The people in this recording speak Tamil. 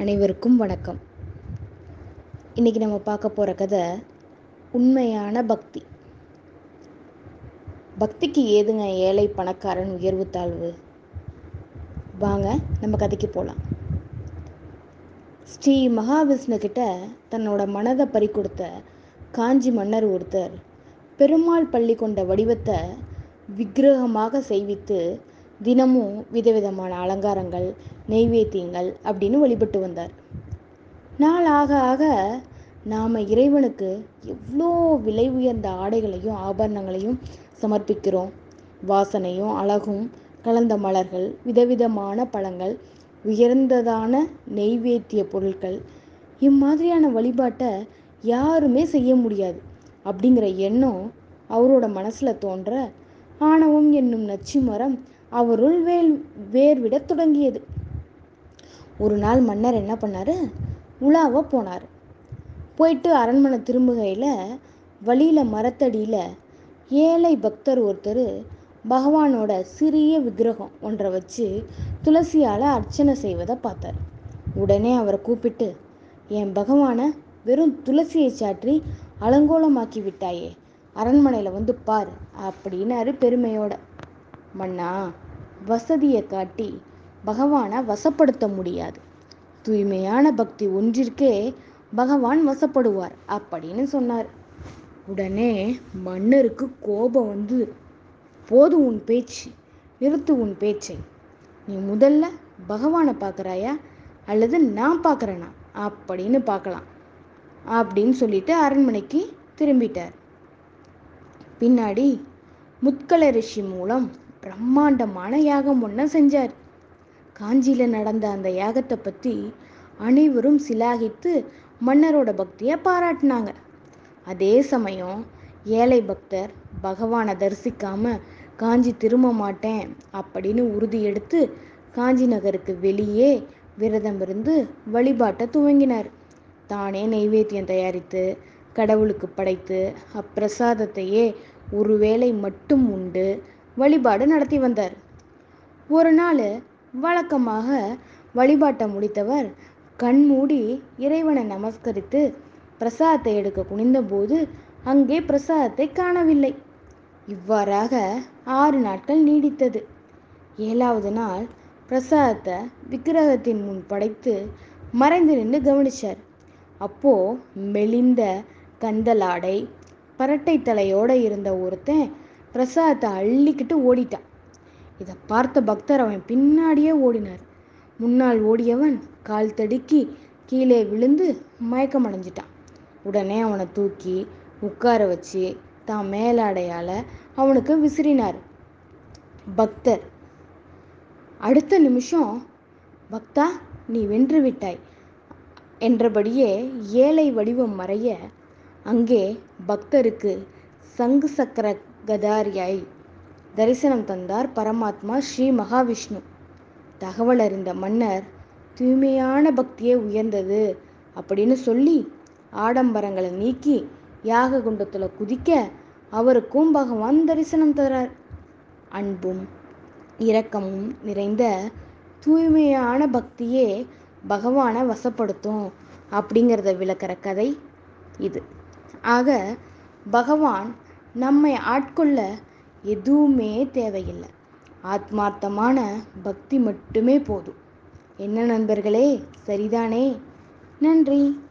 அனைவருக்கும் வணக்கம். இன்றைக்கி நம்ம பார்க்க போகிற கதை உண்மையான பக்தி. பக்திக்கு ஏதுங்க ஏழை பணக்காரன் உயர்வு தாழ்வு? வாங்க நம்ம கதைக்கு போகலாம் ஸ்ரீ மகாவிஷ்ணு கிட்ட தன்னோட மனதை பறி கொடுத்த காஞ்சி மன்னர் ஒருத்தர் பெருமாள் பள்ளி கொண்ட வடிவத்தை விக்கிரகமாக செய்வித்து தினமும் விதவிதமான அலங்காரங்கள் நெய்வேத்தியங்கள் அப்படின்னு வழிபட்டு வந்தார். நாள் ஆக ஆக நாம் இறைவனுக்கு எவ்வளோ விலை உயர்ந்த ஆடைகளையும் ஆபரணங்களையும் சமர்ப்பிக்கிறோம். வாசனையும் அழகும் கலந்த மலர்கள் விதவிதமான பழங்கள் உயர்ந்ததான நெய்வேத்திய பொருட்கள் இம்மாதிரியான வழிபாட்டை யாருமே செய்ய முடியாது அப்படிங்கிற எண்ணம் அவரோட மனசில் தோன்ற ஆணவம் என்னும் நச்சு மரம் அவருள் வேல் வேர்விடத் தொடங்கியது. ஒரு நாள் மன்னர் என்ன பண்ணார்? உலாவ போனார். போயிட்டு அரண்மனை திரும்புகையில் வழியில் மரத்தடியில் ஏழை பக்தர் ஒருத்தர் பகவானோட சிறிய விக்கிரகம் ஒன்றை வச்சு துளசியால் அர்ச்சனை செய்வதை பார்த்தார். உடனே அவரை கூப்பிட்டு என் பகவானை வெறும் துளசியை சாற்றி அலங்கோலமாக்கி விட்டாயே அரண்மனையில் வந்து பார் அப்படின்னாரு பெருமையோட. மன்னா வசதியை காட்டி பகவானை வசப்படுத்த முடியாது. தூய்மையான பக்தி ஒன்றிற்கே பகவான் வசப்படுவார் அப்படின்னு சொன்னார். உடனே மன்னருக்கு கோபம் வந்து போதும் உன் பேச்சு நிறுத்து உன் பேச்சை. நீ முதல்ல பகவானை பார்க்குறாயா? அல்லது நான் பார்க்குறேனா? அப்படின்னு பார்க்கலாம். அப்படின்னு சொல்லிட்டு அரண்மனைக்கு திரும்பிட்டார். பின்னாடி முத்கல ரிஷி மூலம் பிரம்மாண்டமான யாகம் ஒன்று செஞ்சார். காஞ்சியில் நடந்த அந்த யாகத்தை பற்றி அனைவரும் சிலாகித்து மன்னரோட பக்தியை பாராட்டினாங்க. அதே சமயம் ஏழை பக்தர் பகவானை தரிசிக்காம காஞ்சி திரும்ப மாட்டேன் அப்படின்னு உறுதி எடுத்து காஞ்சி நகருக்கு வெளியே விரதம் இருந்து வழிபாட்டை துவங்கினார். தானே நைவேத்தியம் தயாரித்து கடவுளுக்கு படைத்து அப்பிரசாதத்தையே ஒருவேளை மட்டும் உண்டு வழிபாடு நடத்தி வந்தார். ஒரு நாள் வழக்கமாக வழிபாட்டை முடித்தவர் கண்மூடி இறைவனை நமஸ்கரித்து பிரசாதத்தை எடுக்க குனிந்தபோது அங்கே பிரசாதத்தை காணவில்லை. இவ்வாறாக ஆறு நாட்கள் நீடித்தது. ஏழாவது நாள் பிரசாதத்தை விக்கிரகத்தின் முன் படைத்து மறைந்து நின்று கவனிச்சார். அப்போ மெலிந்த கந்தலாடை பரட்டை தலையோடு இருந்த ஒருத்தன் பிரசாதத்தை அள்ளிக்கிட்டு ஓடிட்டான். இதை பார்த்த பக்தர் அவன் பின்னாடியே ஓடினார். முன்னால் ஓடியவன் கால் தடுக்கி கீழே விழுந்து மயக்கம் அடைஞ்சிட்டான். உடனே அவனை தூக்கி உட்கார வச்சு தான் மேலாடையால் அவனுக்கு விசிறினார். பக்தர் அடுத்த நிமிஷம் பக்தா நீ வென்று விட்டாய் என்றபடியே ஏழை வடிவம் மறைய அங்கே பக்தருக்கு சங்கு சக்கர கதாரியாய் தரிசனம் தந்தார் பரமாத்மா ஸ்ரீ மகாவிஷ்ணு. தகவல் அறிந்த மன்னர் தூய்மையான பக்தியே உயர்ந்தது அப்படின்னு சொல்லி ஆடம்பரங்களை நீக்கி யாக குண்டத்தில் குதிக்க அவருக்கும் பகவான் தரிசனம் தரார். அன்பும் இரக்கமும் நிறைந்த தூய்மையான பக்தியே பகவானை வசப்படுத்தும் அப்படிங்கிறத விளக்கிற கதை இது. ஆக பகவான் நம்மை ஆட்கொள்ள எதுவுமே தேவையில்லை. ஆத்மார்த்தமான பக்தி மட்டுமே போதும். என்ன நண்பர்களே? சரிதானே? நன்றி.